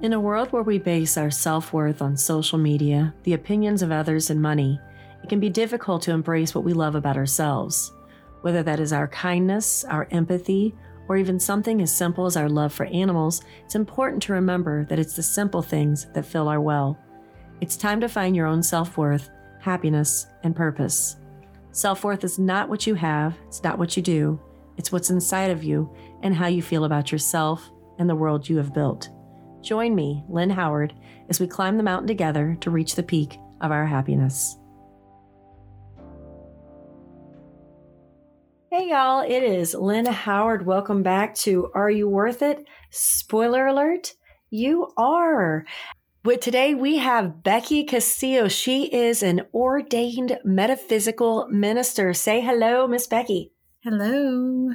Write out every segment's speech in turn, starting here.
In a world where we base our self worth on social media, the opinions of others, and money, it can be difficult to embrace what we love about ourselves. Whether that is our kindness, our empathy, or even something as simple as our love for animals, it's important to remember that it's the simple things that fill our well. It's time to find your own self worth, happiness, and purpose. Self worth is not what you have, it's not what you do, it's what's inside of you and how you feel about yourself and the world you have built. Join me, Lynn Howard, as we climb the mountain together to reach the peak of our happiness. Hey, y'all, it is Lynn Howard. Welcome back to Are You Worth It? Spoiler alert, you are. But today we have Becky Castillo. She is an ordained metaphysical minister. Say hello, Miss Becky. Hello.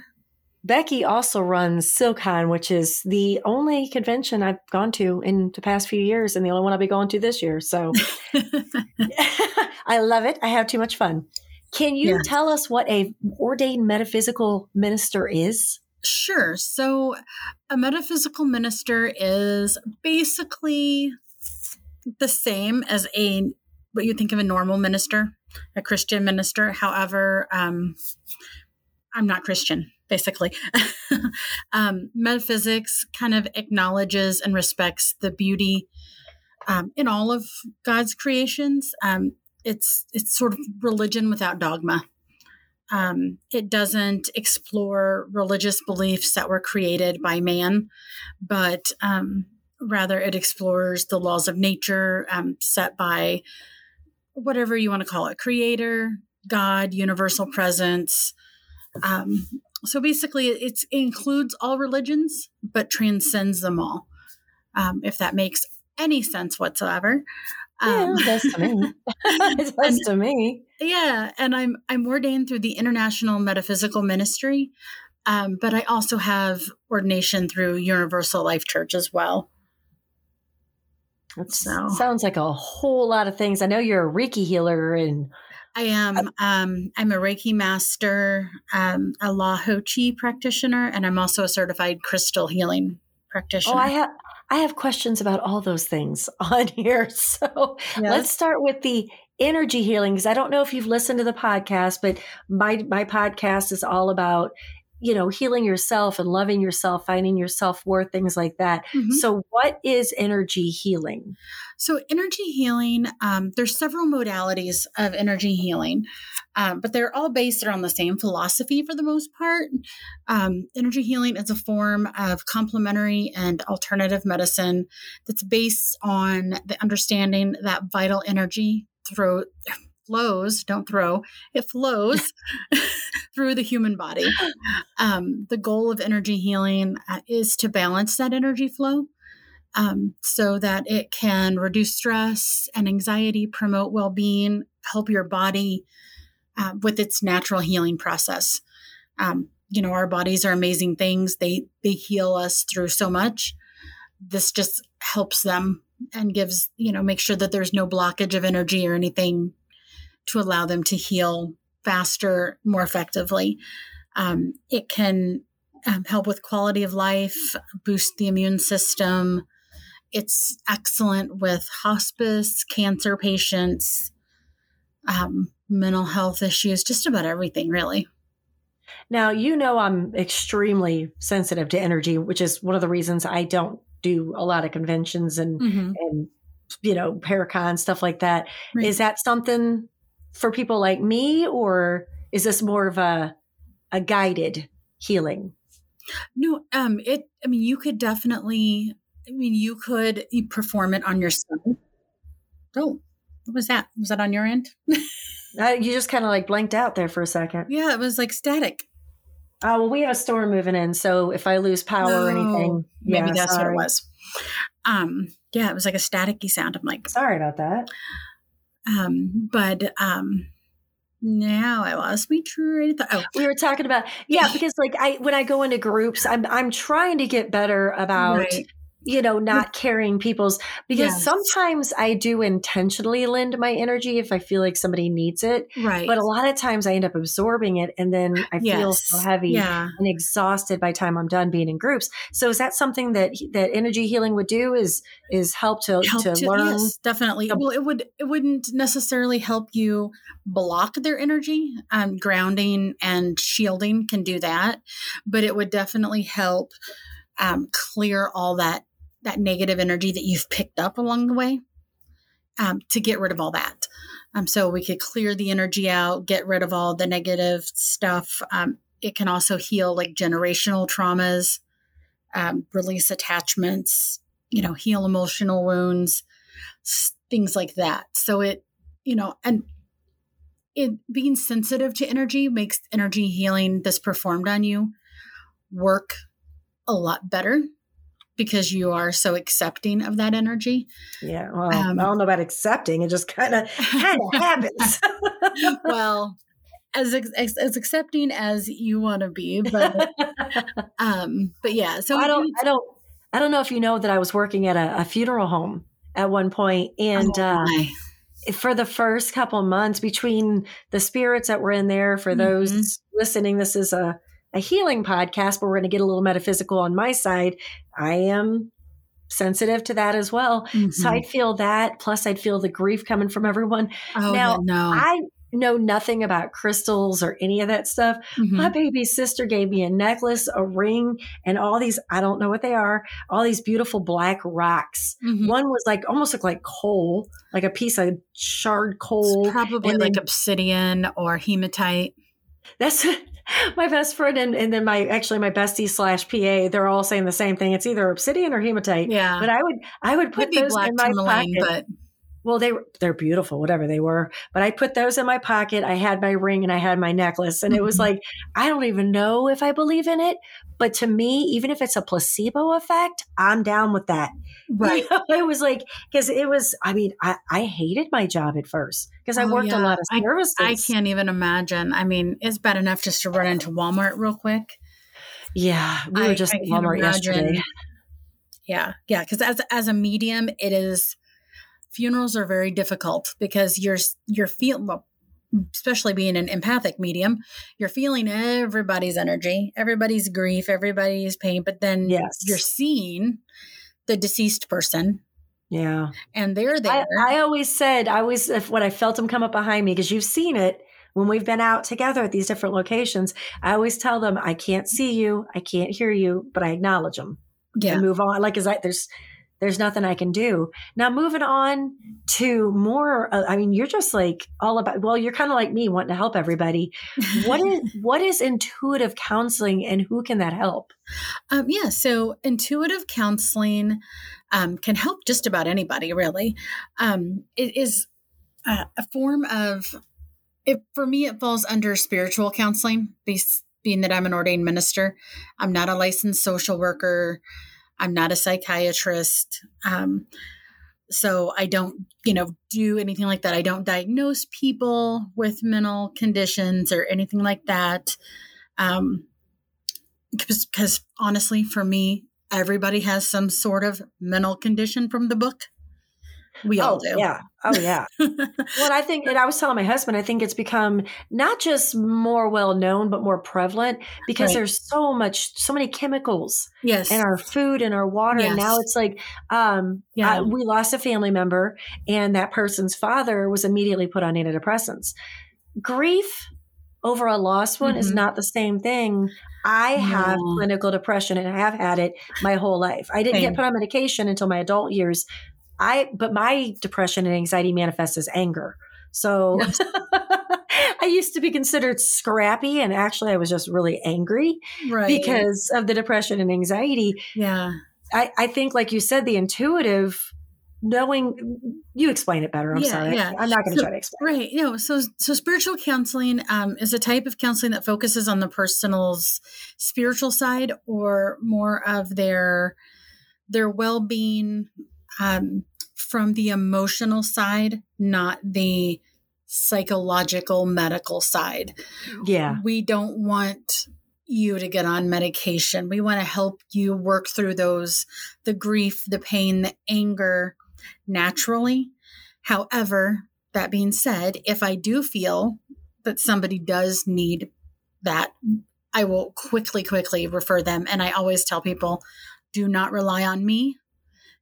Becky also runs SilkCon, which is the only convention I've gone to in the past few years and the only one I'll be going to this year. So I love it. I have too much fun. Can you yeah. tell us what a ordained metaphysical minister is? Sure. So a metaphysical minister is basically the same as a what you think of a normal minister, a Christian minister. However, um, I'm not Christian basically. um, metaphysics kind of acknowledges and respects the beauty um, in all of God's creations. Um, it's it's sort of religion without dogma. Um, it doesn't explore religious beliefs that were created by man, but um, rather it explores the laws of nature um, set by whatever you want to call it creator, God, universal presence, um, so basically, it includes all religions, but transcends them all. Um, if that makes any sense whatsoever. Um, yeah, it does to me. it does and, to me. Yeah, and I'm I'm ordained through the International Metaphysical Ministry, um, but I also have ordination through Universal Life Church as well. That so. sounds like a whole lot of things. I know you're a Reiki healer and I am. Um, I'm a Reiki master, um, a Laho practitioner, and I'm also a certified crystal healing practitioner. Oh, I have. I have questions about all those things on here. So yes. let's start with the energy healing because I don't know if you've listened to the podcast, but my my podcast is all about you know, healing yourself and loving yourself, finding your self worth, things like that. Mm-hmm. So, what is energy healing? So, energy healing, um, there's several modalities of energy healing, um, but they're all based around the same philosophy for the most part. Um, energy healing is a form of complementary and alternative medicine that's based on the understanding that vital energy through flows, don't throw, it flows through the human body. Um, the goal of energy healing uh, is to balance that energy flow um, so that it can reduce stress and anxiety, promote well being, help your body uh, with its natural healing process. Um, you know, our bodies are amazing things. They they heal us through so much. This just helps them and gives, you know, make sure that there's no blockage of energy or anything to allow them to heal faster, more effectively. Um, it can um, help with quality of life, boost the immune system. It's excellent with hospice, cancer patients, um, mental health issues, just about everything, really. Now, you know, I'm extremely sensitive to energy, which is one of the reasons I don't do a lot of conventions and, mm-hmm. and you know, Paracon, stuff like that. Right. Is that something for people like me, or is this more of a a guided healing? No, um, it. I mean, you could definitely. I mean, you could perform it on yourself. Oh, what was that? Was that on your end? uh, you just kind of like blanked out there for a second. Yeah, it was like static. Oh well, we have a storm moving in, so if I lose power or anything, maybe yeah, that's sorry. what it was. Um, yeah, it was like a staticky sound. I'm like, sorry about that. Um, but um, now I lost my train. Oh, we were talking about yeah, because like I when I go into groups, I'm I'm trying to get better about right. You know, not carrying people's because Yes. sometimes I do intentionally lend my energy if I feel like somebody needs it. Right. But a lot of times I end up absorbing it and then I feel so heavy Yeah. and exhausted by the time I'm done being in groups. So is that something that that energy healing would do is is help to help to, to, learn yes definitely well it would it wouldn't necessarily help you block their energy um, grounding and shielding can do that but it would definitely help um, clear all that that negative energy that you've picked up along the way um, to get rid of all that. Um, so we could clear the energy out get rid of all the negative stuff. Um, it can also heal like generational traumas um, release attachments you know, heal emotional wounds, things like that. So it, you know, and it being sensitive to energy makes energy healing that's performed on you work a lot better because you are so accepting of that energy. Yeah, well, Um, I don't know about accepting. It just kind of kind of happens. well, as ex- as accepting as you want to be, but um, but yeah. So I don't, I don't, I don't know if you know that I was working at a, a funeral home at one point, and Oh, uh, for the first couple months, between the spirits that were in there, for those Mhm. listening, this is a a healing podcast, but we're going to get a little metaphysical on my side. I am sensitive to that as well, so Mhm. I'd feel that. Plus, I'd feel the grief coming from everyone. oh now, no, I know nothing about crystals or any of that stuff. Mhm. My baby sister gave me a necklace, a ring, and all these, I don't know what they are, all these beautiful black rocks. Mhm. One was like almost looked like coal, like a piece of shard It's coal. probably and like then- obsidian or hematite. That's my best friend and, and then my actually my bestie slash PA, they're all saying the same thing. It's either obsidian or hematite. Yeah, But I would I would put be those black in my pocket. but Well, they were they're beautiful, whatever they were. But I put those in my pocket. I had my ring and I had my necklace, and it was Mhm. like I don't even know if I believe in it. But to me, even if it's a placebo effect, I'm down with that. right. You know, it was like because it was. I mean, I I hated my job at first because I Oh, worked yeah. a lot of I- services. I can't even imagine. I mean, it's bad enough just to run into Walmart real quick. Yeah, we I- were just I at Walmart yesterday. Yeah, yeah. Because as as a medium, it is funerals are very difficult because you're you're feeling well, especially being an empathic medium, you're feeling everybody's energy, everybody's grief, everybody's pain, but then Yes. you're seeing the deceased person Yeah. and they're I, there. I always said I always if when I felt them come up behind me because you've seen it when we've been out together at these different locations. I always tell them I can't see you, I can't hear you, but I acknowledge them yeah. and move on. Like, is I there's there's nothing I can do now. Moving on to more. Uh, I mean, you're just like all about. Well, you're kind of like me, wanting to help everybody. What is what is intuitive counseling, and who can that help? Um, yeah, so intuitive counseling um, can help just about anybody, really. Um, it is a, a form of, it, for me, it falls under spiritual counseling, be, being that I'm an ordained minister. I'm not a licensed social worker, I'm not a psychiatrist. Um, so I don't, you know, do anything like that. I don't diagnose people with mental conditions or anything like that. Um, because honestly, for me, everybody has some sort of mental condition from the book. We all oh do. yeah, oh yeah. Well, I think, and I was telling my husband, I think it's become not just more well known, but more prevalent because Right. there's so much, so many chemicals yes. in our food and our water. And now it's like, um, Yeah. I- we lost a family member, and that person's father was immediately put on antidepressants. Grief over a lost one is Mhm. not the same thing. I have clinical depression and I have had it my whole life. I didn't Same. get put on medication until my adult years. I but my depression and anxiety manifests as anger. So I used to be considered scrappy and actually I was just really angry right. because of the depression and anxiety. yeah. I, I think like you said, the intuitive knowing you explain it better. I'm Yeah, sorry. yeah. I'm not gonna So- try to explain. Right. You know, so so spiritual counseling um, is a type of counseling that focuses on the person's spiritual side or more of their their well being um, from the emotional side, not the psychological medical side. Yeah. We don't want you to get on medication. We want to help you work through those the grief, the pain, the anger naturally. However, that being said, if I do feel that somebody does need that, I will quickly, quickly refer them. And I always tell people do not rely on me.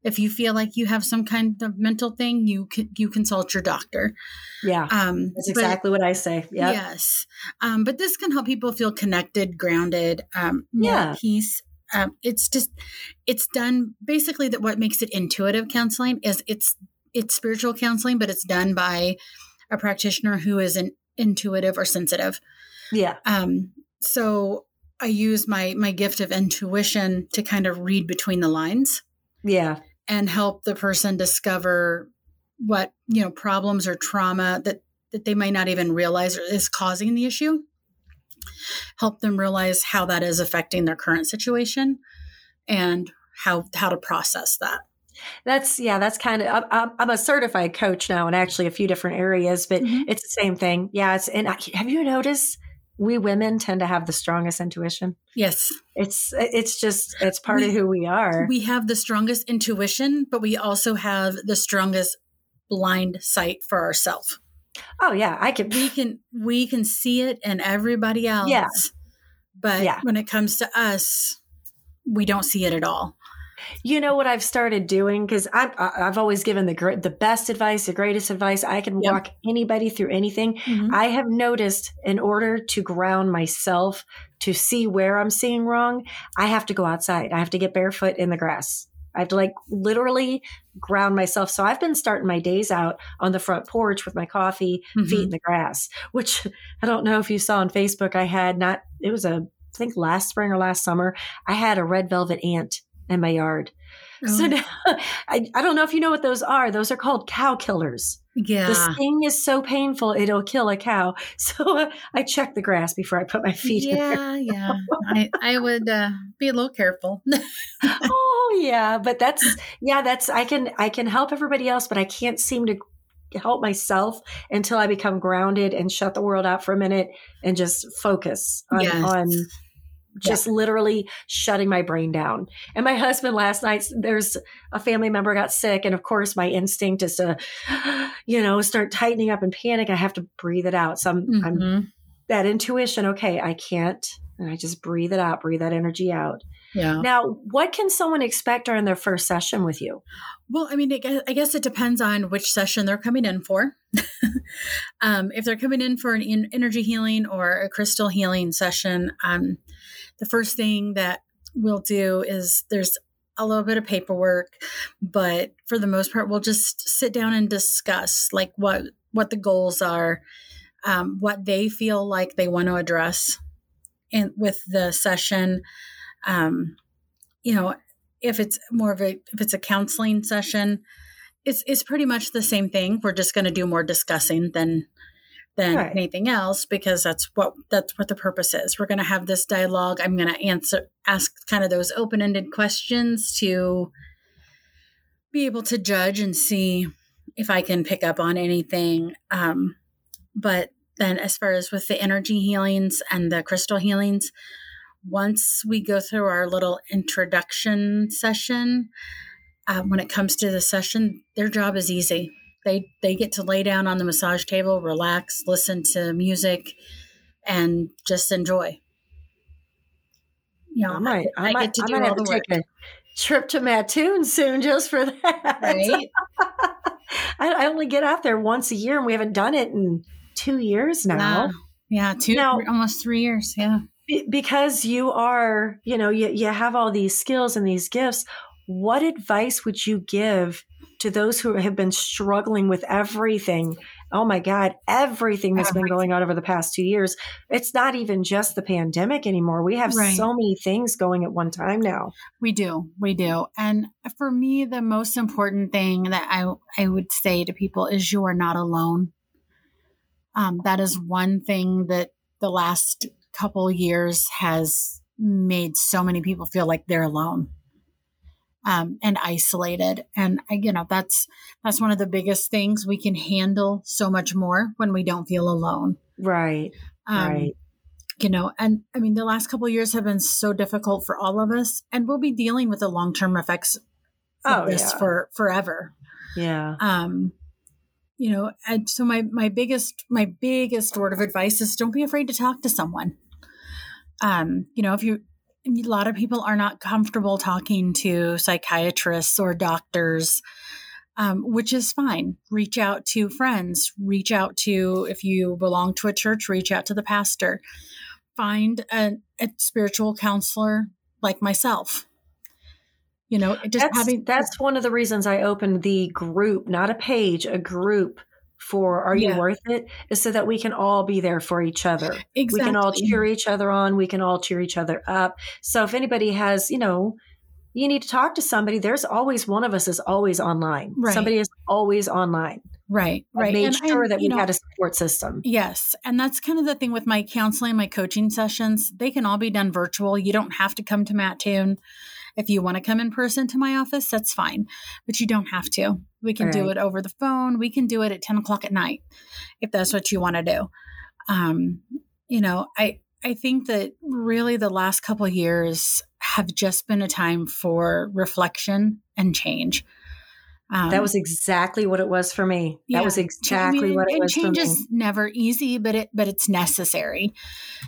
If you feel like you have some kind of mental thing, you you consult your doctor. Yeah, um, that's exactly but, what I say. Yep. Yes, um, but this can help people feel connected, grounded, um, yeah, peace. Um, it's just it's done basically that. What makes it intuitive counseling is it's it's spiritual counseling, but it's done by a practitioner who is an intuitive or sensitive. Yeah. Um, so I use my my gift of intuition to kind of read between the lines. Yeah. And help the person discover what, you know, problems or trauma that that they might not even realize is causing the issue. Help them realize how that is affecting their current situation and how how to process that. That's yeah. That's kind of. I'm, I'm, a certified coach now in actually a few different areas, but mm-hmm. it's the same thing. Yeah. It's and I, have you noticed we women tend to have the strongest intuition. Yes. It's it's just it's part we, of who we are. We have the strongest intuition, but we also have the strongest blind sight for ourselves. Oh yeah, I can we can we can see it in everybody else. Yeah. But yeah. when it comes to us, we don't see it at all. You know what I've started doing because I've I've always given the the best advice, the greatest advice. I can yep. walk anybody through anything. Mm-hmm. I have noticed in order to ground myself to see where I'm seeing wrong, I have to go outside. I have to get barefoot in the grass. I have to like literally ground myself. So I've been starting my days out on the front porch with my coffee, mm-hmm. feet in the grass, which I don't know if you saw on Facebook. I had not, it was a, I think last spring or last summer, I had a red velvet ant in my yard. Oh. So now, I, I don't know if you know what those are. Those are called cow killers. Yeah. The sting is so painful, it'll kill a cow. So uh, I check the grass before I put my feet yeah, in Yeah, I, I would uh, be a little careful. oh, yeah. But that's, yeah, that's, I can, I can help everybody else, but I can't seem to help myself until I become grounded and shut the world out for a minute and just focus on, yes. on just yeah. literally shutting my brain down. And my husband last night, there's a family member got sick. And of course, my instinct is to, you know, start tightening up and panic. I have to breathe it out. So I'm, mm-hmm. I'm that intuition. Okay, I can't. And I just breathe it out, breathe that energy out. Yeah. Now, what can someone expect during their first session with you? Well, I mean, I guess it depends on which session they're coming in for. um, if they're coming in for an energy healing or a crystal healing session, um, the first thing that we'll do is there's a little bit of paperwork, but for the most part, we'll just sit down and discuss like what what the goals are, um, what they feel like they want to address, and with the session, um, you know, if it's more of a if it's a counseling session, it's it's pretty much the same thing. We're just going to do more discussing than than right. anything else because that's what that's what the purpose is. We're going to have this dialogue. I'm going to answer ask kind of those open-ended questions to be able to judge and see if I can pick up on anything. Um, but then, as far as with the energy healings and the crystal healings, once we go through our little introduction session, uh, when it comes to the session, their job is easy they they get to lay down on the massage table, relax, listen to music, and just enjoy. You know, I might, I, I might, get to I do all the work. Take a trip to Mattoon soon just for that. Right. I, I, only get out there once a year, and we haven't done it in two years now. Yeah, two, now, almost three years. Yeah. Because you are, you know, you, you have all these skills and these gifts. What advice would you give to those who have been struggling with everything. Oh my God, everything that's been going on over the past two years. It's not even just the pandemic anymore. We have right. so many things going at one time now. We do. We do. And for me, the most important thing that I, I would say to people is you are not alone. Um, that is one thing that the last couple years has made so many people feel like they're alone um, and isolated. And you know that's that's one of the biggest things we can handle so much more when we don't feel alone. Right. Um, right. you know and i mean the last couple years have been so difficult for all of us and we'll be dealing with the long-term effects of Oh, this yeah. for forever Yeah. um you know and so my my biggest my biggest word of advice is don't be afraid to talk to someone um you know if you a lot of people are not comfortable talking to psychiatrists or doctors um, which is fine. Reach out to friends. Reach out to if you belong to a church reach out to the pastor. Find a, a spiritual counselor like myself. You know just that's, having that's one of the reasons I opened the group, not a page, a group for Are You Yeah. Worth It? Is so that we can all be there for each other. exactly. We can all cheer each other on. We can all cheer each other up. So if anybody has, you know, you need to talk to somebody, there's always one of us is always online. Right. Somebody is always online. right right made And- sure and, that we know, had a support system. Yes. And that's kind of the thing with my counseling, my coaching sessions. They can all be done virtual. You don't have to come to Mattoon. If you want to come in person to my office, that's fine, but you don't have to. We can do it over the phone. We can do it at 10 o'clock at night if that's what you want to do. Um, you know, I, I think that really the last couple of years have just been a time for reflection and change. Um, That was exactly what it was for me. yeah. That was I exactly mean, what it and was for me. change is never easy, but it but it's necessary.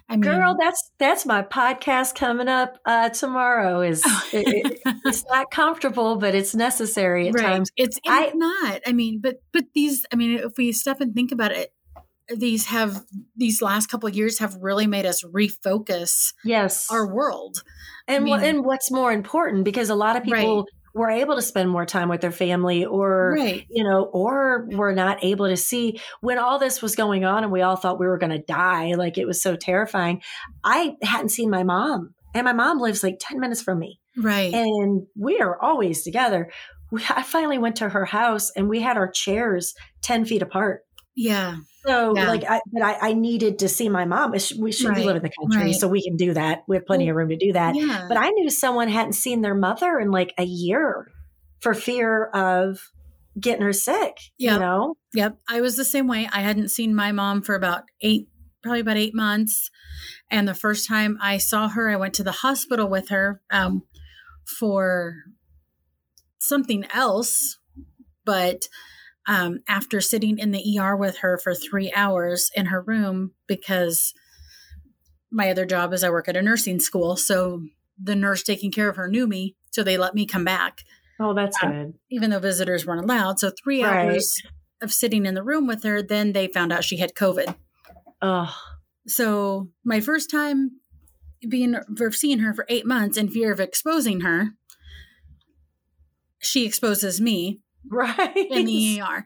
I mean, Girl, that's that's my podcast coming up uh, tomorrow. Is it, it- it's not comfortable, but it's necessary at right. times. It's, I- not. I mean, but but these. I mean, if we step and think about it, these have these last couple of years have really made us refocus Yes, our world. and I mean- and what's more important because a lot of people were able to spend more time with their family, or right. you know, or were not able to see when all this was going on, and we all thought we were going to die. Like it was so terrifying. I hadn't seen my mom, and my mom lives like ten minutes from me. Right. and we are always together. We, I finally went to her house and we had our chairs 10 feet apart. Yeah. So, Yeah. like, I, but I, I needed to see my mom. We should Right, live in the country, right. so we can do that. We have plenty Well, of room to do that. Yeah. But I knew someone hadn't seen their mother in like a year for fear of getting her sick. Yeah. You know? Yep, I was the same way. I hadn't seen my mom for about eight, probably about eight months. And the first time I saw her, I went to the hospital with her um, for something else. But um, after sitting in the ER with her for three hours in her room, because my other job is I work at a nursing school. So the nurse taking care of her knew me. So they let me come back Oh, that's Uh, good. even though visitors weren't allowed. So three Right. hours of sitting in the room with her, then they found out she had COVID. Oh, So my first time being for seeing her for eight months in fear of exposing her, she exposes me right. in the ER.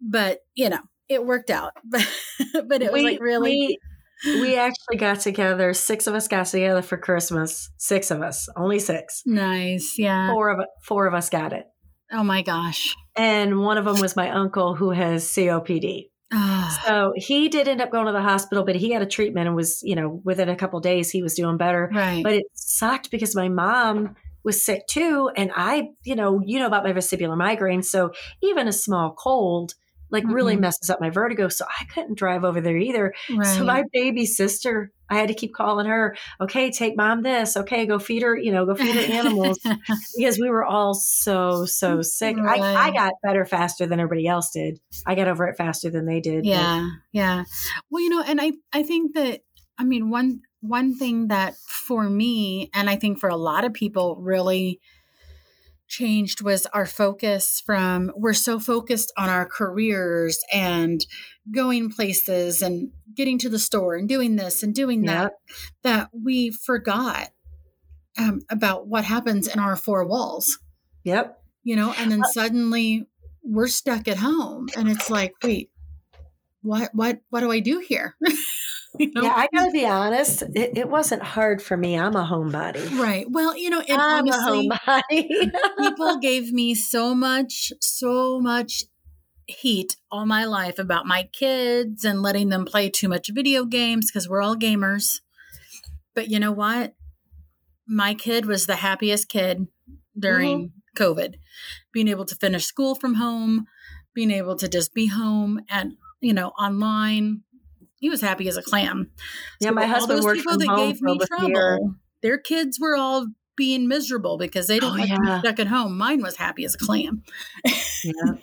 But you know, it worked out. But but it was we, like really we, we actually got together. Six of us got together for Christmas. Six of us, only six. nice. Yeah. Four of four of us got it. Oh my gosh. and one of them was my uncle who has COPD. Ah, So he did end up going to the hospital, but he had a treatment and was, you know, within a couple days he was doing better. right. But it sucked because my mom was sick too, and I, you know, you know about my vestibular migraine, so even a small cold like really Mhm. messes up my vertigo. So I couldn't drive over there either. right. So my baby sister, I had to keep calling her. Okay, take mom this. Okay, go feed her. You know, go feed her animals because we were all so so sick. I, I got better faster than everybody else did. I got over it faster than they did. but- yeah yeah well you know and i i think that i mean one one thing that for me and i think for a lot of people really changed was our focus from we're so focused on our careers and going places and getting to the store and doing this and doing that that we forgot um, about what happens in our four walls. Yep. you know and then suddenly we're stuck at home and it's like wait what what what do i do here you know Yeah, I gotta be honest. It, it wasn't hard for me. I'm a homebody. right well you know and I'm honestly a homebody. people gave me so much so much heat all my life about my kids and letting them play too much video games because we're all gamers but you know what my kid was the happiest kid mm-hmm. during covid being able to finish school from home being able to just be home and you know online he was happy as a clam. Yeah, So my husband those worked people from that home gave me trouble, their kids were all being miserable because they don't Oh, like to yeah. be stuck at home. Mine was happy as a clam. Yeah.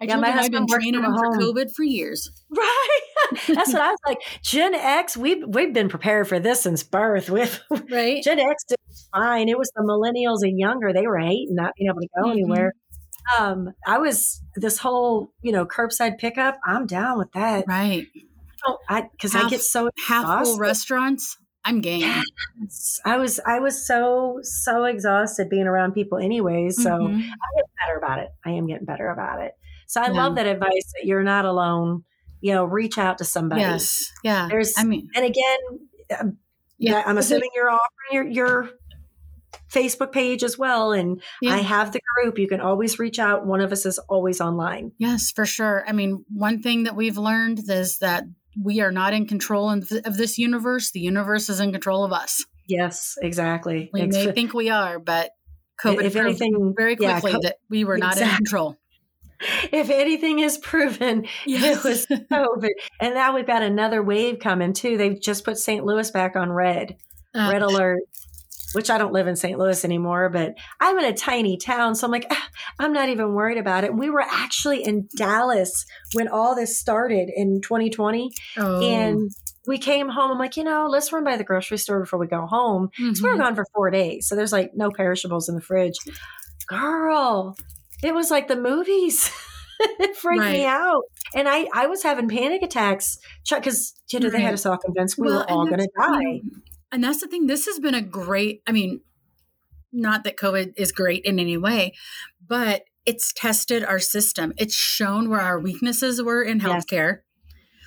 I Yeah, my him I've been training him for. COVID for years. Right. That's what I was like. Gen X, we've we've been prepared for this since birth. With Right? Gen X did fine. It was the millennials and younger. They were hating not being able to go Mhm. anywhere. Um, I was this whole, you know, curbside pickup. I'm down with that. Right. I because I get so Half full restaurants. I'm game. Yes. I was I was so so exhausted being around people anyway. So Mhm. I get better about it. I am getting better about it. So I Yeah. love that advice that you're not alone. You know, reach out to somebody. yes. Yeah. There's I mean, and again, um, yeah. I'm assuming you're offering your your Facebook page as well. And Yeah. I have the group. You can always reach out. One of us is always online. Yes, for sure. I mean, one thing that we've learned is that we are not in control of, this universe. The universe is in control of us. Yes, exactly. We Ex- may think we are, but COVID if anything, very yeah, quickly co- that we were not in control. if anything is proven, it was COVID. And now we've got another wave coming too. They've just put St. Louis back on red, Uh, red alert, which I don't live in St. Louis anymore, but I'm in a tiny town. So I'm like, "Ah, I'm not even worried about it. We were actually in Dallas when all this started in 2020. oh, And we came home. I'm like, you know, let's run by the grocery store before we go home. So we were mhm. gone for four days. So there's like no perishables in the fridge. Girl, it was like the movies. it freaked me out. And I, I was having panic attacks because, you know, they had Right. us all convinced we Well, were all going to die. And that's the thing. This has been a great, I mean, not that COVID is great in any way, but it's tested our system. It's shown where our weaknesses were in Yes. healthcare.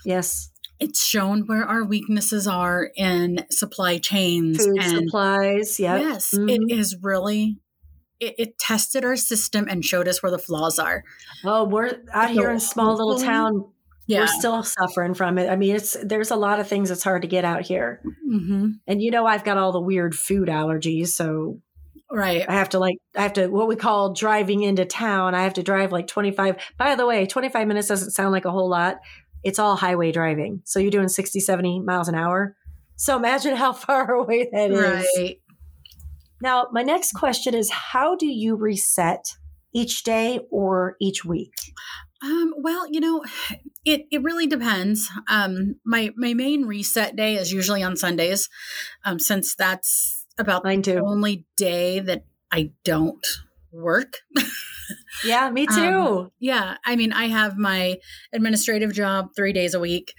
Yes. It's shown where our weaknesses are in supply chains Food and supplies. Yep. yes, Mhm. it is really it, it tested our system and showed us where the flaws are. Oh, we're out here in a small little town. Yeah. We're still suffering from it. I mean, it's there's a lot of things that's hard to get out here. hmm And you know, I've got all the weird food allergies, so Right. I have to like I have to what we call driving into town. I have to drive like 25. By the way, 25 minutes doesn't sound like a whole lot. It's all highway driving. So you're doing 60, 70 miles an hour. So imagine how far away that is. Right. Now, my next question is how do you reset each day or each week? Um, well, you know, it, it really depends. Um, my my main reset day is usually on Sundays, um, since that's about Mine the only day that I don't work. Yeah, me too. Um, Yeah, I mean, I have my administrative job three days a week,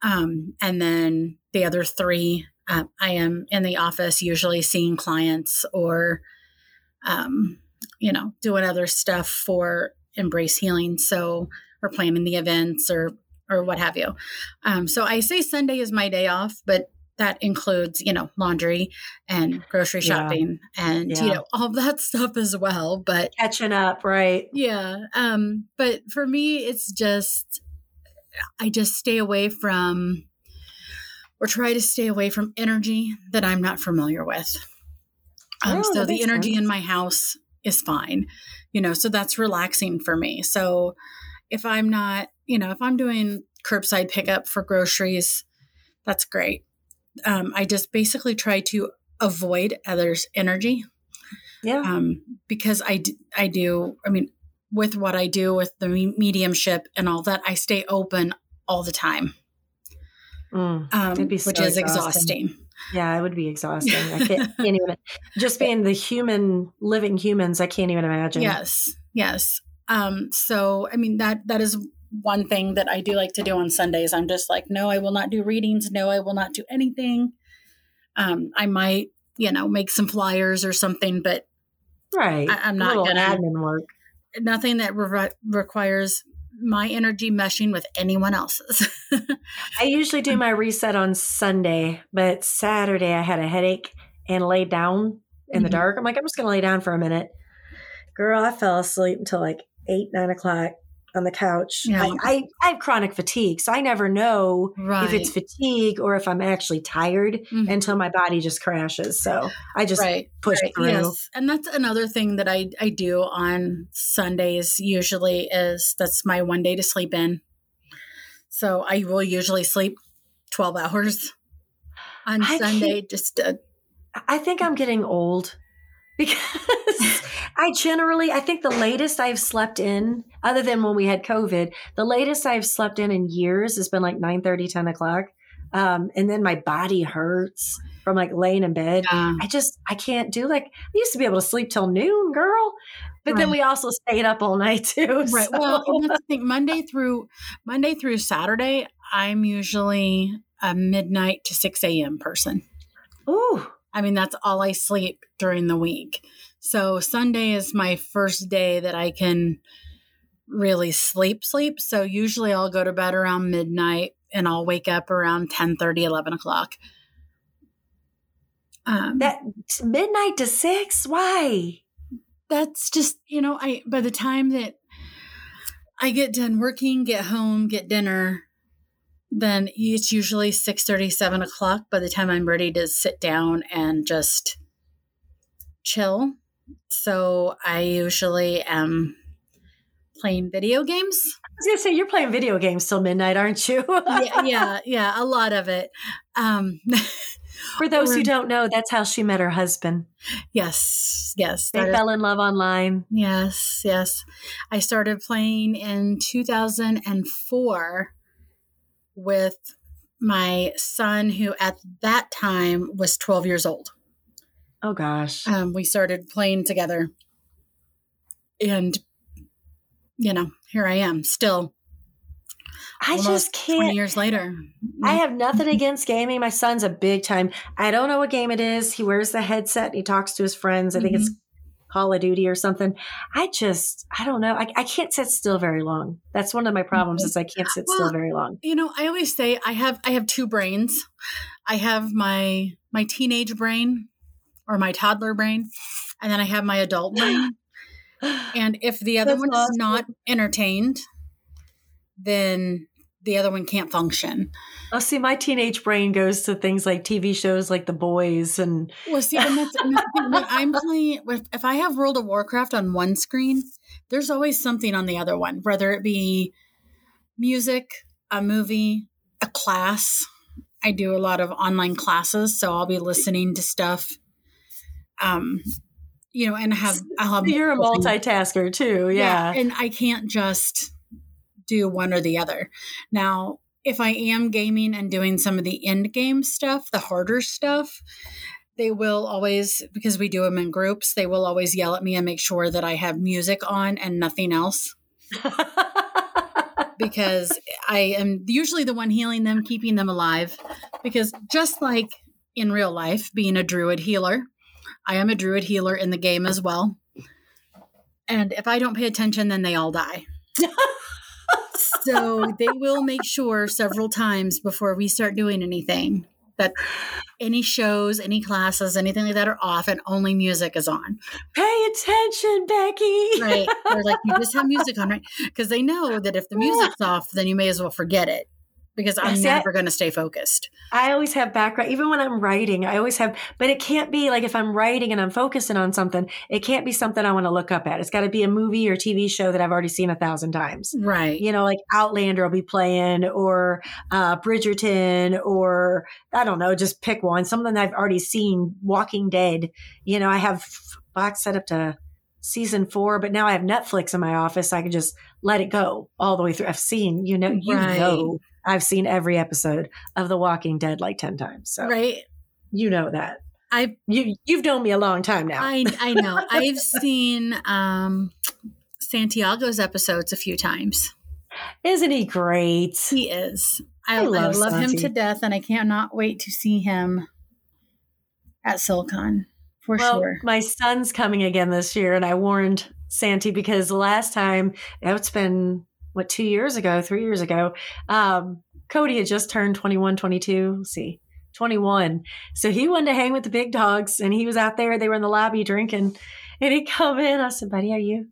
um, and then the other three, uh, I am in the office usually seeing clients or, um, you know, doing other stuff for Embracing Healing. So, or planning the events or or what have you. Um, so I say Sunday is my day off, but that includes, you know, laundry and grocery Yeah. shopping and you know all that stuff as well. But Catching up, right? yeah. Um, but for me, it's just, I just stay away from, or try to stay away from energy that I'm not familiar with. Um, Oh, so the energy in my house is fine, you know, so that's relaxing for me. So if I'm not, you know, if I'm doing curbside pickup for groceries, that's great. Um, I just basically try to avoid others' energy Yeah. um, because I, d- I do, I mean, with what I do with the mediumship and all that, I stay open all the time, Mm. um, be so which is exhausting. exhausting. Yeah, it would be exhausting. I can't, can't even just being the human living humans. I can't even imagine. Yes, yes. Um, so, I mean, that that is one thing that I do like to do on Sundays. I'm just like, no, I will not do readings. No, I will not do anything. Um, I might, you know, make some flyers or something, but right. I- I'm not gonna- admin work. nothing that re- requires my energy meshing with anyone else's. I usually do my reset on Sunday, but Saturday I had a headache and laid down in the Mhm. dark. I'm like, I'm just going to lay down for a minute. Girl, I fell asleep until like eight, nine o'clock on the couch. Yeah. I, I, I have chronic fatigue, so I never know right. if it's fatigue or if I'm actually tired Mhm. until my body just crashes. So I just right. push right, through. Yes. And that's another thing that I, I do on Sundays usually is that's my one day to sleep in. So I will usually sleep 12 hours on I Sunday. Just uh, I think I'm getting old because I generally, I think the latest I've slept in, other than when we had COVID, the latest I've slept in in years has been like 9 30, 10 o'clock. Um, and then my body hurts from like laying in bed. uh, I just, I can't do like, I used to be able to sleep till noon, girl. But then we also stayed up all night too. right. so- Well, and that's the thing. Monday through Monday through Saturday, I'm usually a midnight to 6 a.m. person. ooh, I mean, that's all I sleep during the week. So Sunday is my first day that I can really sleep, sleep. So usually I'll go to bed around midnight and I'll wake up around 10 30, 11 o'clock. Um, that midnight to six? Why? that's just, you know, I, by the time that I get done working, get home, get dinner, then it's usually 6 7 o'clock by the time I'm ready to sit down and just chill. So I usually am playing video games. I was gonna say you're playing video games till midnight, aren't you? yeah, yeah, yeah, a lot of it. Um, For those who don't know, that's how she met her husband. yes, yes, They that is- fell in love online. yes, yes. I started playing in 2004 with my son, who at that time was 12 years old. Oh gosh. um, we started playing together and you know here i am still I just can't. 20 years later I have nothing against gaming. My son's a big time. I don't know what game it is. He wears the headset he talks to his friends. I think it's Call of Duty or something. I just, I don't know. I, I can't sit still very long. That's one of my problems is I can't sit still very long. you know i always say i have i have two brains i have my my teenage brain or my toddler brain and then i have my adult brain and if the other That's one awesome. is not entertained then the other one can't function Oh, see, my teenage brain goes to things like TV shows like The Boys and Well, see, and that's, and that's when I'm playing, with- if I have World of Warcraft on one screen, there's always something on the other one, whether it be music, a movie, a class. I do a lot of online classes, so I'll be listening to stuff. Um, you know, and have I'll have you're a multitasker too. Yeah. and I can't just do one or the other. Now, if I am gaming and doing some of the end game stuff, the harder stuff, they will always, because we do them in groups, they will always yell at me and make sure that I have music on and nothing else because I am usually the one healing them, keeping them alive. Because just like in real life, being a druid healer, I am a druid healer in the game as well. And if I don't pay attention, then they all die. so they will make sure several times before we start doing anything that any shows, any classes, anything like that are off and only music is on. Pay attention, Becky. Right. They're like, you just have music on, right? Because they know that if the music's off, then you may as well forget it because I'm See, never going to stay focused. I always have background, even when I'm writing, I always have, but it can't be like if I'm writing and I'm focusing on something, it can't be something I want to look up at. It's got to be a movie or TV show that I've already seen a thousand times. Right. You know, like Outlander will be playing or uh, Bridgerton or I don't know, just pick one, something I've already seen, Walking Dead. You know, I have box set up to season four, but now I have Netflix in my office. I can just let it go all the way through. I've seen, you know, you Right. know, I've seen every episode of The Walking Dead like 10 times. So Right. you know that. I You, you've known me a long time now. I I know. I've seen um Santiago's episodes a few times. Isn't he great? He is. I, I I love love, him to death, and I cannot wait to see him at Silicon for Well, sure. my son's coming again this year, and I warned Santi because the last time, it's been, what, two years ago, three years ago, um, Cody had just turned 21, 22. Let's see, 21. So he wanted to hang with the big dogs, and he was out there. They were in the lobby drinking, and he come in. I said, buddy, are you,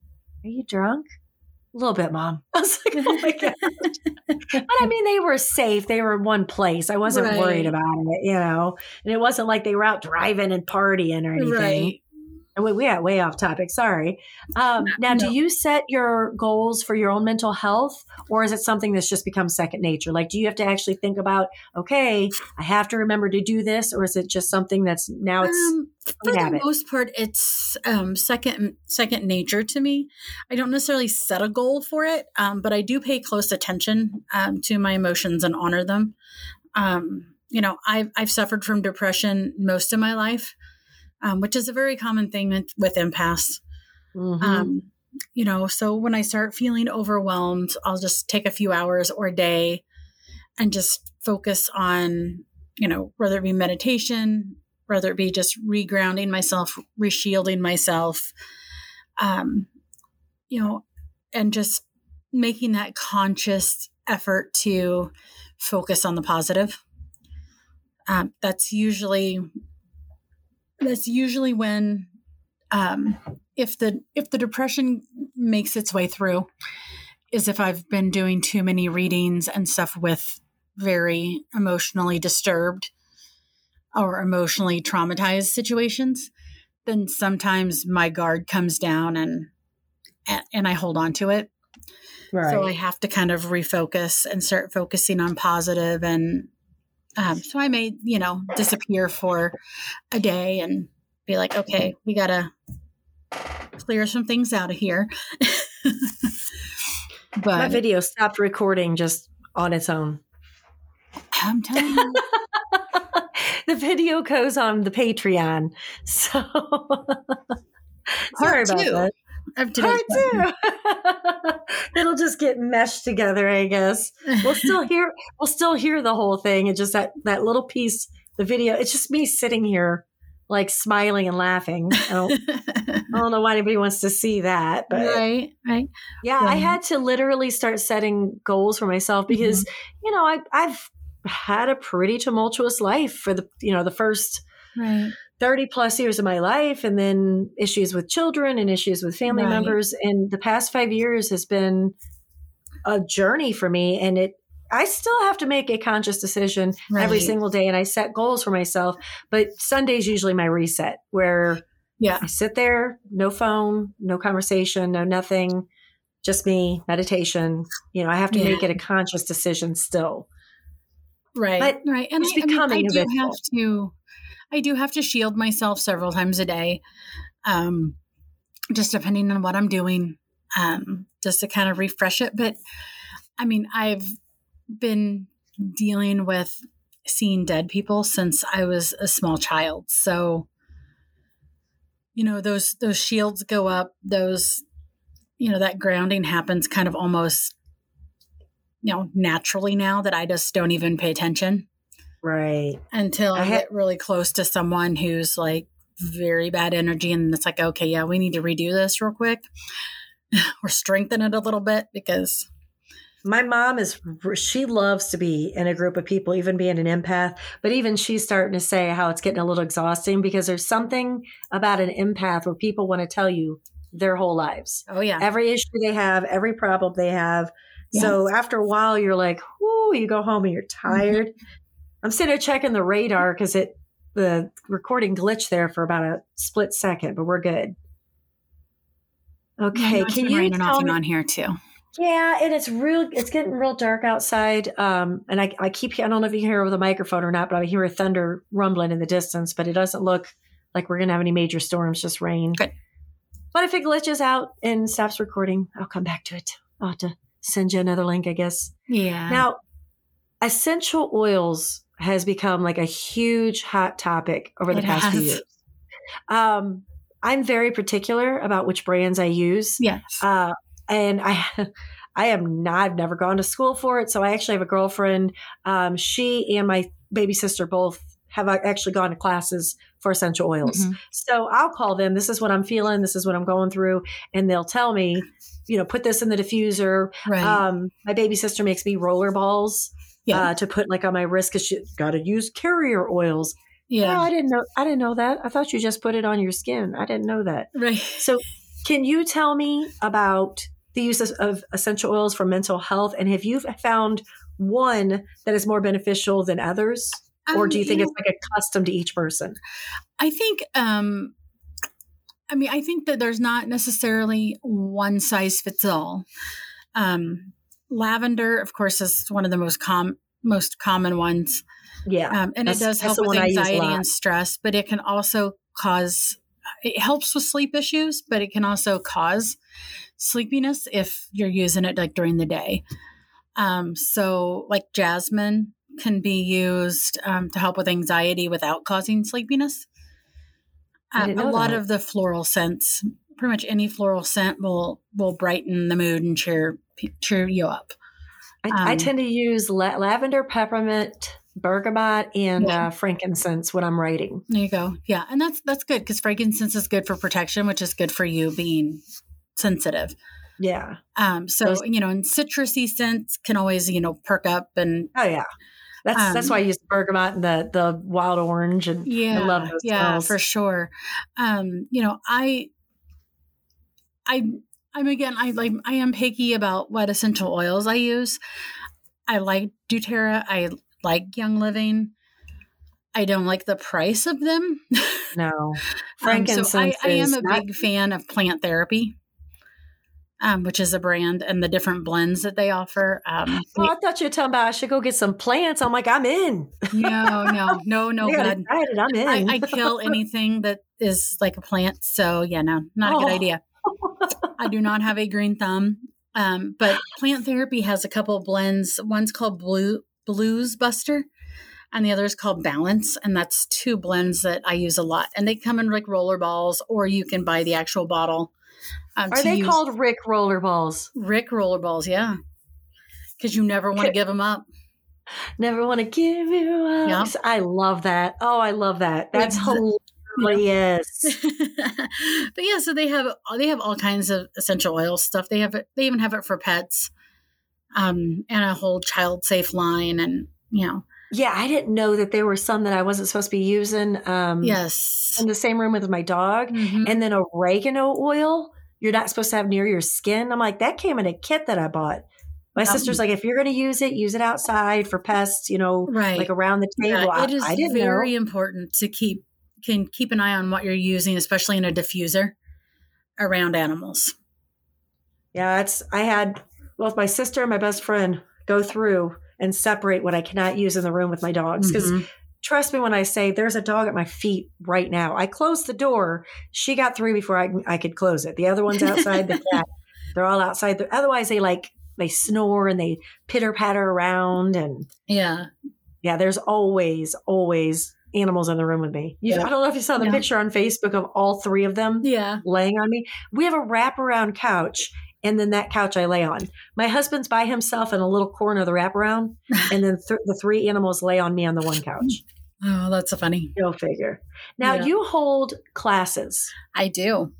are you drunk? A little bit, mom. I was like, oh my God. but I mean, they were safe. They were in one place. I wasn't worried about it, you know. And it wasn't like they were out driving and partying or anything. Right. We, we got way off topic. Sorry. Um, now, no. do you set your goals for your own mental health, or is it something that's just become second nature? Like, do you have to actually think about, okay, I have to remember to do this, or is it just something that's now it's um, for the habit? most part, it's um, second second nature to me. I don't necessarily set a goal for it, um, but I do pay close attention um, to my emotions and honor them. Um, you know, I've I've suffered from depression most of my life um, which is a very common thing with, with empaths. Mm-hmm. Um, you know, so when I start feeling overwhelmed, I'll just take a few hours or a day and just focus on, you know, whether it be meditation, whether it be just regrounding myself, reshielding myself, um, you know, and just making that conscious effort to focus on the positive. Um, that's usually that's usually when um, if the if the depression makes its way through is if I've been doing too many readings and stuff with very emotionally disturbed or emotionally traumatized situations, then sometimes my guard comes down and and I hold on to it. Right. So I have to kind of refocus and start focusing on positive and um, so I may, you know, disappear for a day and be like, okay, we got to clear some things out of here. but my video stopped recording just on its own. I'm telling you. the video goes on the Patreon. So sorry about two. That. Part two. It'll just get meshed together, I guess. We'll still hear we'll still hear the whole thing. It's just that that little piece, the video. It's just me sitting here like smiling and laughing. I don't, I don't know why anybody wants to see that, but right, right. Yeah, yeah. I had to literally start setting goals for myself because mm-hmm. you know I, I've had a pretty tumultuous life for the you know the first right. 30 plus years of my life and then issues with children and issues with family right. members. And the past 5 years has been a journey for me and it I still have to make a conscious decision right. every single day and I set goals for myself. But Sunday's usually my reset where yeah. I sit there no phone no conversation no nothing just me meditation. You know I have to yeah. make it a conscious decision still. Right but right. And it's I, becoming I, mean, I do have to I do have to shield myself several times a day, um, just depending on what I'm doing, um, just to kind of refresh it. But I mean, I've been dealing with seeing dead people since I was a small child. So, you know, those those shields go up, those you know, that grounding happens kind of almost you know, naturally now that I just don't even pay attention. Right. Until I, I get really close to someone who's like very bad energy and it's like, okay, yeah, we need to redo this real quick or strengthen it a little bit because my mom is she loves to be in a group of people even being an empath but even she's starting to say how it's getting a little exhausting because there's something about an empath where people want to tell you their whole lives oh yeah every issue they have every problem they have yes. so after a while you're like whoo you go home and you're tired mm-hmm. I'm sitting there checking the radar because it the recording glitched there for about a split second, but we're good. Okay, can you raining off and on here too? Yeah, and it's real. It's getting real dark outside. Um, and I, I keep. I don't know if you hear over the microphone or not, but I hear a thunder rumbling in the distance. But it doesn't look like we're gonna have any major storms. Just rain. Good. But if it glitches out and stops recording, I'll come back to it. I'll have to send you another link, I guess. Yeah. Now, essential oils has become like a huge hot topic over the it past has. few years. Um, I'm very particular about which brands I use. Yes. Uh, and I, I am not, I've never gone to school for it. So I actually have a girlfriend. Um, she and my baby sister both have actually gone to classes for essential oils. Mm-hmm. So I'll call them. This is what I'm feeling. This is what I'm going through. And they'll tell me, you know, put this in the diffuser. Right. Um, my baby sister makes me roller balls yeah. uh, to put like on my wrist because you got to use carrier oils. Yeah, oh, I didn't know. I didn't know that. I thought you just put it on your skin. I didn't know that. Right. So, can you tell me about the use of, of essential oils for mental health, and have you found one that is more beneficial than others, um, or do you think you it's know, like a custom to each person? I think um, I mean, I think that there's not necessarily one size fits all. Um, lavender, of course, is one of the most com most common ones. Yeah, um, and it does help with anxiety and stress, but it can also cause. It helps with sleep issues, but it can also cause sleepiness if you're using it like during the day. Um, so, like jasmine can be used um, to help with anxiety without causing sleepiness. Um, a lot that. of the floral scents, pretty much any floral scent will will brighten the mood and cheer cheer you up. I, um, I tend to use la- lavender, peppermint, bergamot, and yeah. uh, frankincense when I'm writing. There you go. Yeah, and that's that's good because frankincense is good for protection, which is good for you being sensitive. Yeah. Um. So Those- you know, and citrusy scents can always you know perk up and. Oh yeah. That's um, that's why I use the bergamot and the the wild orange and yeah, I love those yeah, smells. for sure. Um, you know, I I I'm again I like I am picky about what essential oils I use. I like doTERRA. I like Young Living. I don't like the price of them. No, frankincense. um, so I, I, am a not- big fan of plant therapy um, which is a brand, and the different blends that they offer. Um, oh, I thought you were talking about I should go get some plants. I'm like, I'm in. no, no, no, no. good. I'm in. I, I, kill anything that is like a plant. So yeah, no, not a good oh. idea. I do not have a green thumb. Um, but plant therapy has a couple of blends. One's called Blue Blues Buster, and the other is called Balance. And that's two blends that I use a lot. And they come in like roller balls, or you can buy the actual bottle um, Are they use, called Rick roller balls? Rick roller balls, yeah. Because you never want to give them up. Never want to give you up. Yeah. I love that. Oh, I love that. That's hilarious. but yeah, so they have they have all kinds of essential oil stuff. They have it. They even have it for pets, um, and a whole child safe line, and you know. Yeah, I didn't know that there were some that I wasn't supposed to be using. Um, yes, in the same room with my dog, mm-hmm. and then oregano oil you're not supposed to have near your skin. I'm like, that came in a kit that I bought. My um, sister's like, if you're going to use it, use it outside for pests, you know, right. like around the table. Yeah, it is I, I very know. important to keep can keep an eye on what you're using, especially in a diffuser around animals. Yeah, it's I had both my sister and my best friend go through and separate what I cannot use in the room with my dogs because mm-hmm trust me when I say there's a dog at my feet right now. I closed the door. She got through before I, I could close it. The other one's outside. the cat, they're all outside. Otherwise, they like they snore and they pitter patter around and yeah, yeah. There's always always animals in the room with me. Yeah. I don't know if you saw the yeah. picture on Facebook of all three of them yeah. laying on me. We have a wraparound couch and then that couch I lay on. My husband's by himself in a little corner of the wraparound, and then th- the three animals lay on me on the one couch. Oh, that's so funny. Go figure. Now yeah. you hold classes. I do.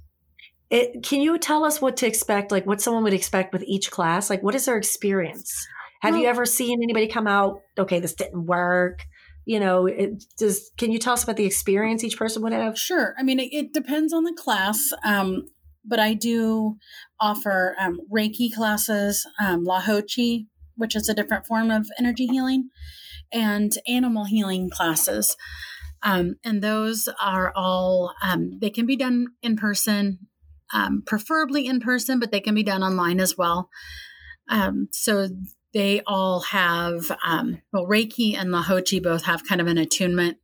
It, can you tell us what to expect? Like what someone would expect with each class? Like what is their experience? Have well, you ever seen anybody come out? Okay, this didn't work. You know, it does. Can you tell us about the experience each person would have? Sure. I mean, it, it depends on the class. Um, but I do offer um, Reiki classes, um, Lahochi, which is a different form of energy healing, and animal healing classes. Um, and those are all, um, they can be done in person, um, preferably in person, but they can be done online as well. Um, so they all have, well, Reiki and Lahochi both have kind of an attunement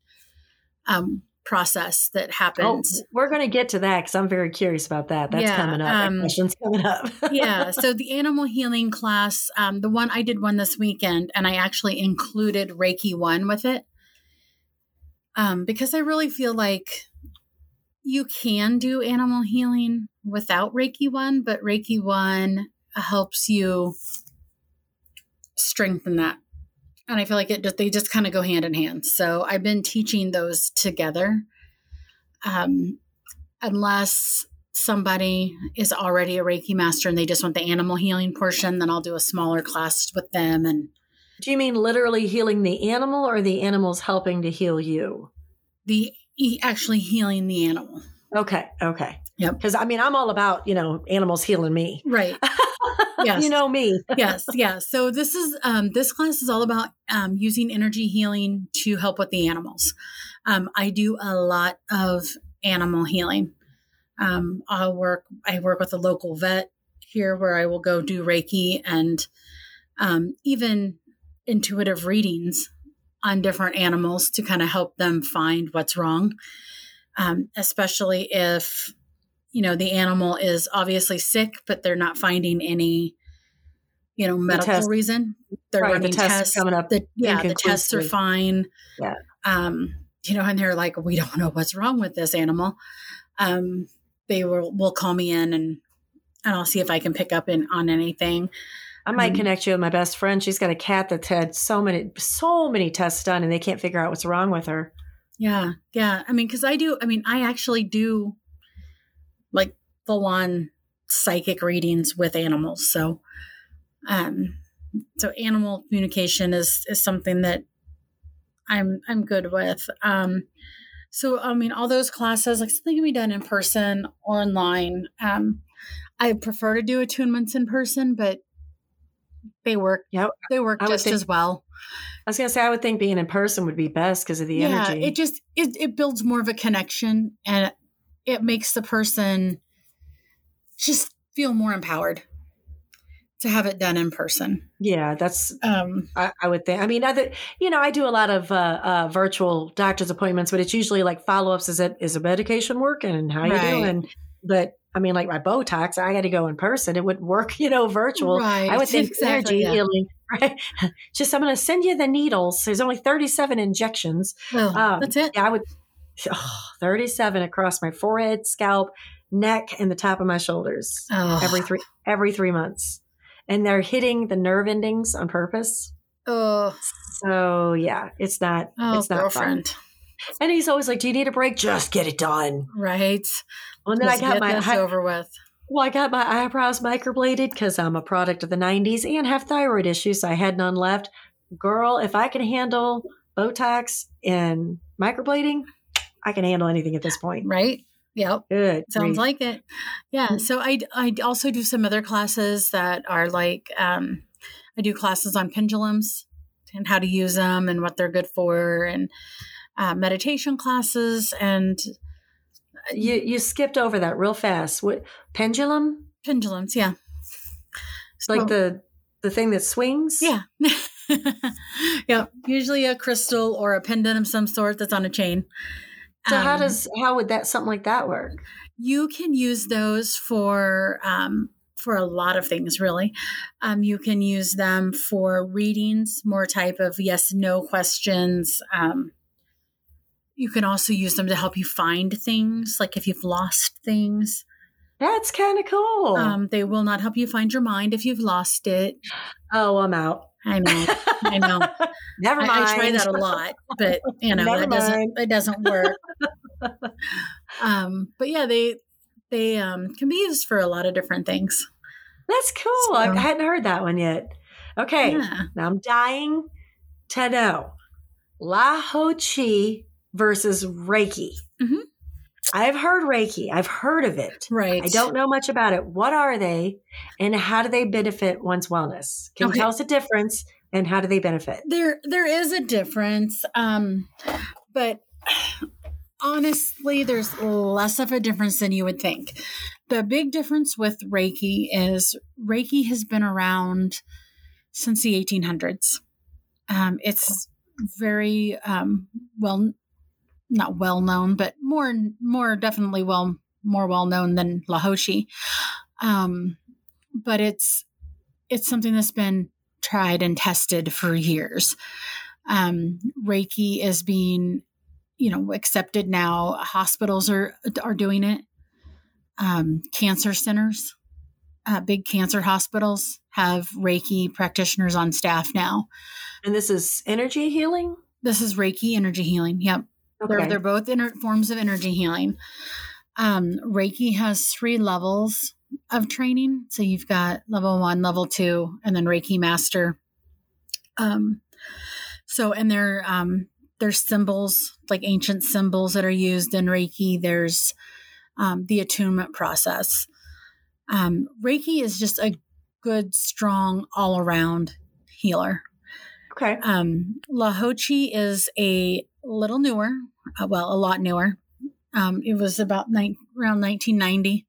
um, process that oh, happens. Oh, we're going to get to that because I'm very curious about that. That's yeah, coming up. Um, question's coming up. yeah. So the animal healing class, um, the one I did one this weekend, and I actually included Reiki one with it, um, because I really feel like you can do animal healing without Reiki one, but Reiki one helps you strengthen that and I feel like it just they just kind of go hand in hand. So I've been teaching those together, um, unless somebody is already a Reiki master and they just want the animal healing portion, then I'll do a smaller class with them. And do you mean literally healing the animal, or the animals helping to heal you? The actually healing the animal. Okay. Okay. Yep. Because I mean, I'm all about you know animals healing me. Right. yes. you know me. yes, yeah. So this is um, this class is all about um, using energy healing to help with the animals. Um, I do a lot of animal healing. Um, I'll work. I work with a local vet here, where I will go do Reiki and um, even intuitive readings on different animals to kind of help them find what's wrong. Um, especially if you know the animal is obviously sick, but they're not finding any you know medical test- reason. They're Right, the running tests tests. coming up The, yeah, the tests are fine. Yeah. Um, you know, and they're like, we don't know what's wrong with this animal. Um, they will will call me in and and I'll see if I can pick up in on anything. I might Um, connect you with my best friend. She's got a cat that's had so many, so many tests done, and they can't figure out what's wrong with her. Yeah, yeah. I mean, because I do. I mean, I actually do full on psychic readings with animals. So, um, so animal communication is is something that I'm I'm good with. Um, so I mean, all those classes like something can be done in person or online. Um, I prefer to do attunements in person, but they work. Yeah, they work I just think- as well. I was gonna say I would think being in person would be best because of the yeah energy. it just it, it builds more of a connection and it makes the person just feel more empowered to have it done in person yeah, that's um I, I would think. I mean, other you know, I do a lot of uh, uh, virtual doctor's appointments, but it's usually like follow ups. Is it is the medication working and how you Right. doing? But I mean, like my Botox, I got to go in person. It wouldn't work, you know, virtual. right I would think exactly energy yeah. healing, right? Just I'm going to send you the needles. There's only 37 injections. Well, Um, that's it Yeah, I would. Oh, 37 across my forehead, scalp, neck, and the top of my shoulders oh, every three every three months, and they're hitting the nerve endings on purpose. oh, So yeah, it's not oh it's not girlfriend fun. And he's always like, "Do you need a break? Just get it done." right And then I got my this over with well, I got my eyebrows microbladed because I'm a product of the '90s and have thyroid issues. So I had none left. Girl, if I can handle Botox and microblading, I can handle anything at this point. right yep Good. Sounds grief. like it. Yeah. So I I also do some other classes that are like um, I do classes on pendulums and how to use them and what they're good for, and uh, meditation classes and you you skipped over that real fast. What pendulum? pendulums. Yeah. Like the the thing that swings? yeah. yeah. Usually a crystal or a pendant of some sort that's on a chain. So how Um, does how would that something like that work? you can use those for um, for a lot of things really um, you can use them for readings more type of yes no questions um, you can also use them to help you find things like if you've lost things That's kind of cool. um, they will not help you find your mind if you've lost it oh, I'm out. I know i know Never mind. I try that a lot but you know Never that doesn't mind. it doesn't work um, but yeah they they um, can be used for a lot of different things That's cool. I hadn't heard that one yet. Okay. yeah Now I'm dying to know Lahochi versus Reiki. Mhm. I've heard Reiki. I've heard of it. right I don't know much about it. What are they and how do they benefit one's wellness? Can Okay. you tell us the difference and how do they benefit? there there is a difference um but honestly there's less of a difference than you would think the big difference with reiki is reiki has been around since the 1800s um it's very um well not well known but more more definitely well more well known than lahochi um but it's it's something that's been tried and tested for years. Um, Reiki is being, you know, accepted now. Hospitals are are doing it. Um, cancer centers, uh, big cancer hospitals have Reiki practitioners on staff now. And this is energy healing? This is Reiki energy healing. Yep, Okay. they're both inner forms of energy healing. Um, Reiki has three levels of training. So you've got level one, level two, and then Reiki Master. Um, so and there um, there's symbols like ancient symbols that are used in Reiki. There's um, the attunement process. Um, Reiki is just a good, strong, all around healer. Okay. Um, Lahochi is a little newer, uh, well, a lot newer. Um, it was about nine, around 1990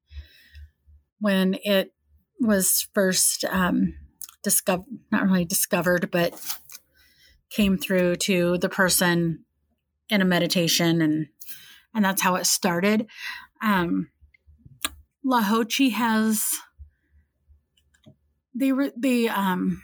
when it was first um, discovered, not really discovered, but came through to the person in a meditation, and and that's how it started. Um, Lahochi has they were they um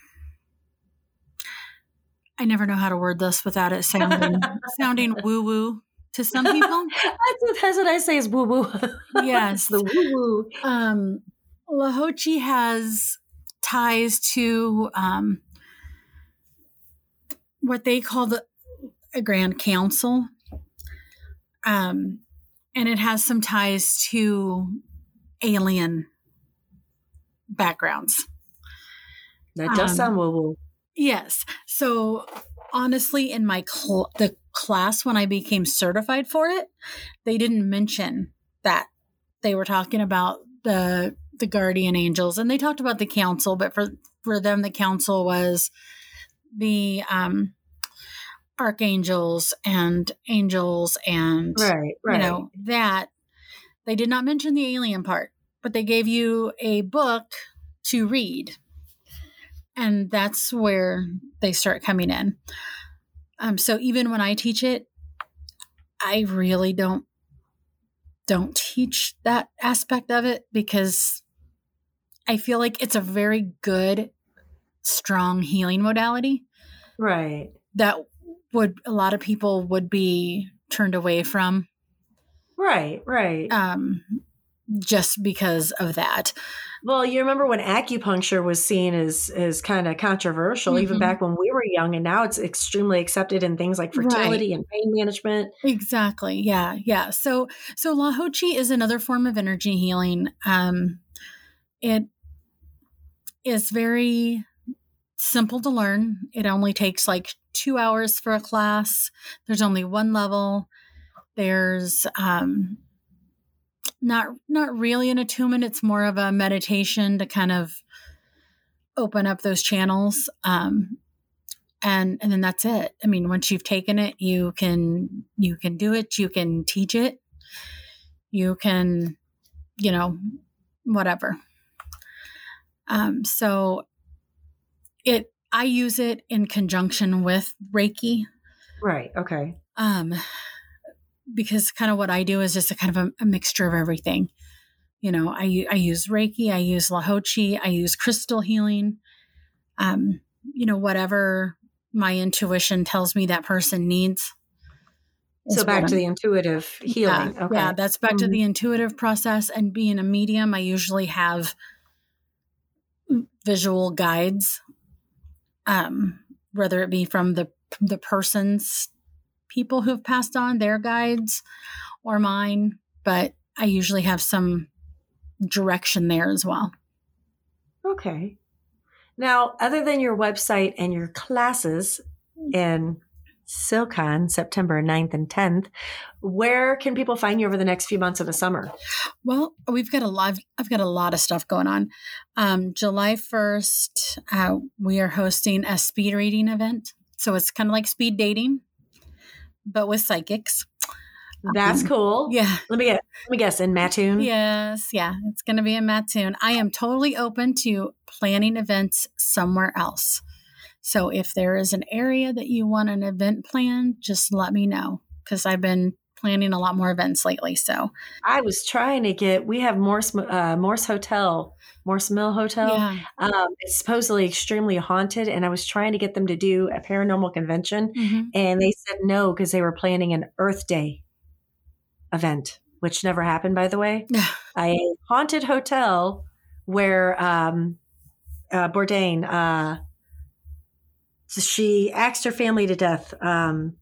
I never know how to word this without it sounding sounding woo woo to some people. that's, that's what I say is woo woo. Yes, the woo woo. Um, Lahochi has ties to um, what they call the a Grand Council, um, and it has some ties to alien backgrounds. That does Um, sound woo woo. Yes. So honestly, in my cl- the class when I became certified for it, they didn't mention that they were talking about the the guardian angels, and they talked about the council. But for for them, the council was the um, archangels and angels and Right, right. you know that they did not mention the alien part but they gave you a book to read and that's where they start coming in um, so even when i teach it i really don't don't teach that aspect of it because i feel like it's a very good strong healing modality right. that would a lot of people would be turned away from Right, right. um, just because of that. well, you remember when acupuncture was seen as as kind of controversial, even Mhm. back when we were young, and now it's extremely accepted in things like Right. fertility and pain management. Exactly. Yeah. Yeah. So so Lahochi is another form of energy healing. Um, it is very simple to learn. It only takes like two hours for a class. There's only one level. There's um, not not really an attunement. It's more of a meditation to kind of open up those channels. Um, and and then that's it. I mean, once you've taken it, you can you can do it. You can teach it. You can, you know, whatever. Um, so it I use it in conjunction with Reiki Right. Okay. um, because kind of what I do is just a kind of a, a mixture of everything. You know, I I use Reiki, I use Lahochi, I use crystal healing. Um, you know, whatever my intuition tells me that person needs. So back to I'm- the intuitive healing. yeah, okay. yeah, that's back to Mhm. the intuitive process. And being a medium, I usually have visual guides, um, whether it be from the the person's people who have passed on their guides or mine, but I usually have some direction there as well. Okay. Now, other than your website and your classes in SilCon, September 9th and 10th, where can people find you over the next few months of the summer? Well, we've got a lot. I've got a lot of stuff going on. Um, July first, uh, we are hosting a speed reading event. So it's kind of like speed dating, but with psychics. That's Um, cool. Yeah. Let me get let me guess in Mattoon. Yes. Yeah. It's going to be in Mattoon. I am totally open to planning events somewhere else. So if there is an area that you want an event planned, just let me know because I've been planning a lot more events lately. So I was trying to get we have Morse uh, Morse Hotel, Morse Mill Hotel. yeah. Um, it's supposedly extremely haunted, and I was trying to get them to do a paranormal convention, Mhm. and they said no because they were planning an Earth Day event, which never happened, by the way. a haunted hotel where um, uh, Bourdain, uh, so she axed her family to death. Um,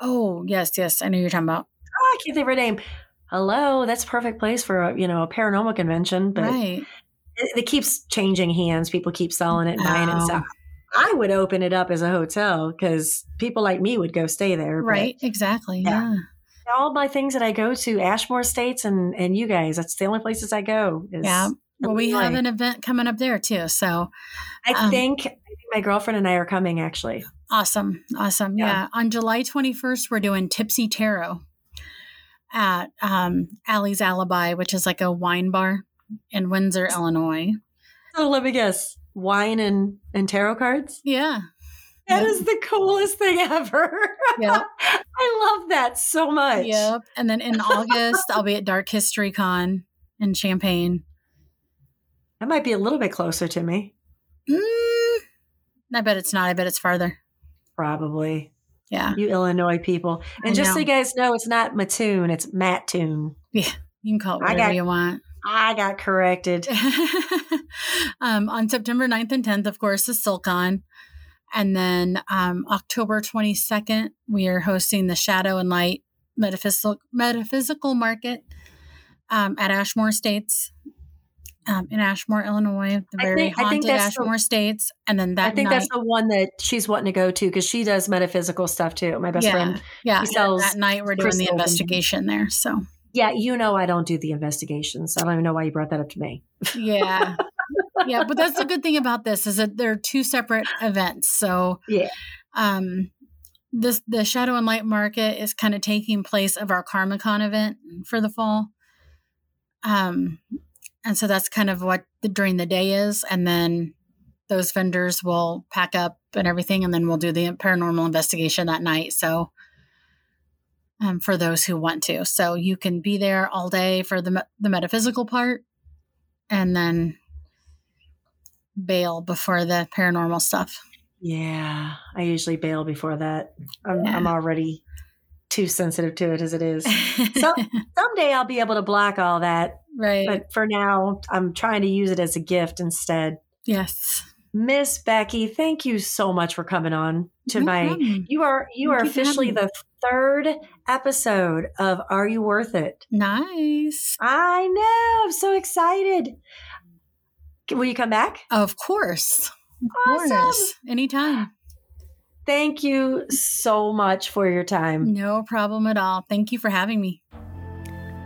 Oh, yes. Yes. I know you're talking about. oh, I can't think of her name. Hello, that's a perfect place for a, you know a paranormal convention, but right. it, it keeps changing hands. People keep selling it, and buying it. So Oh. I would open it up as a hotel because people like me would go stay there. Right. Exactly. Yeah. Yeah. all my things that I go to, Ashmore Estates and and you guys, that's the only places I go. is Yeah. Well, we have an event coming up there too. So I um, I think my girlfriend and I are coming actually. Awesome. Awesome. Yeah. Yeah. On July 21st, we're doing Tipsy Tarot. at um, Allie's Alibi, which is like a wine bar in Windsor, Illinois. So let me guess, wine and and tarot cards. Yeah, That Yep. is the coolest thing ever. Yep. I love that so much. Yep. And then in August, I'll be at Dark History Con in Champaign. That might be a little bit closer to me. Mm, I bet it's not. I bet it's farther. Probably. Yeah. You Illinois people. And I just so you guys know, it's not Mattoon, it's Mattoon. Yeah. You can call it whatever got- you want. I got corrected. um, on September 9th and 10th, of course, is SilCon. And then um, October 22nd, we are hosting the Shadow and Light Metaphysical, Metaphysical Market um, at Ashmore Estates um, in Ashmore, Illinois, the very think- I think haunted that's the- Ashmore Estates. And then that I think night, that's the one that she's wanting to go to because she does metaphysical stuff too. My best yeah, friend. yeah. that night, we're doing the investigation there. So, Yeah, you know I don't do the investigations. I don't even know why you brought that up to me. yeah. yeah, but that's the good thing about this is that they're two separate events. So Yeah. um this the Shadow and Light Market is kind of taking place of our KarmaCon event for the fall. Um and so that's kind of what the during the day is and then those vendors will pack up and everything and then we'll do the paranormal investigation that night. So um, for those who want to. So you can be there all day for the the metaphysical part and then bail before the paranormal stuff. Yeah, I usually bail before that. I'm, Yeah. I'm already too sensitive to it as it is. So someday I'll be able to block all that, right. but for now, I'm trying to use it as a gift instead. yes. Miss Becky, thank you so much for coming on to No my. problem. You are you are Thank for officially the third episode of Are You Worth It? Nice. I know. I'm so excited. Will you come back? Of course. Of Awesome. course. Anytime. Thank you so much for your time. No problem at all. Thank you for having me.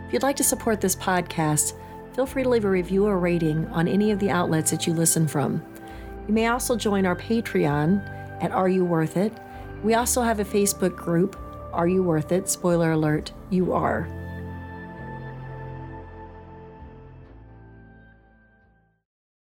If you'd like to support this podcast, feel free to leave a review or rating on any of the outlets that you listen from. You may also join our Patreon at Are You Worth It? We also have a Facebook group, Are You Worth It? Spoiler alert, you are.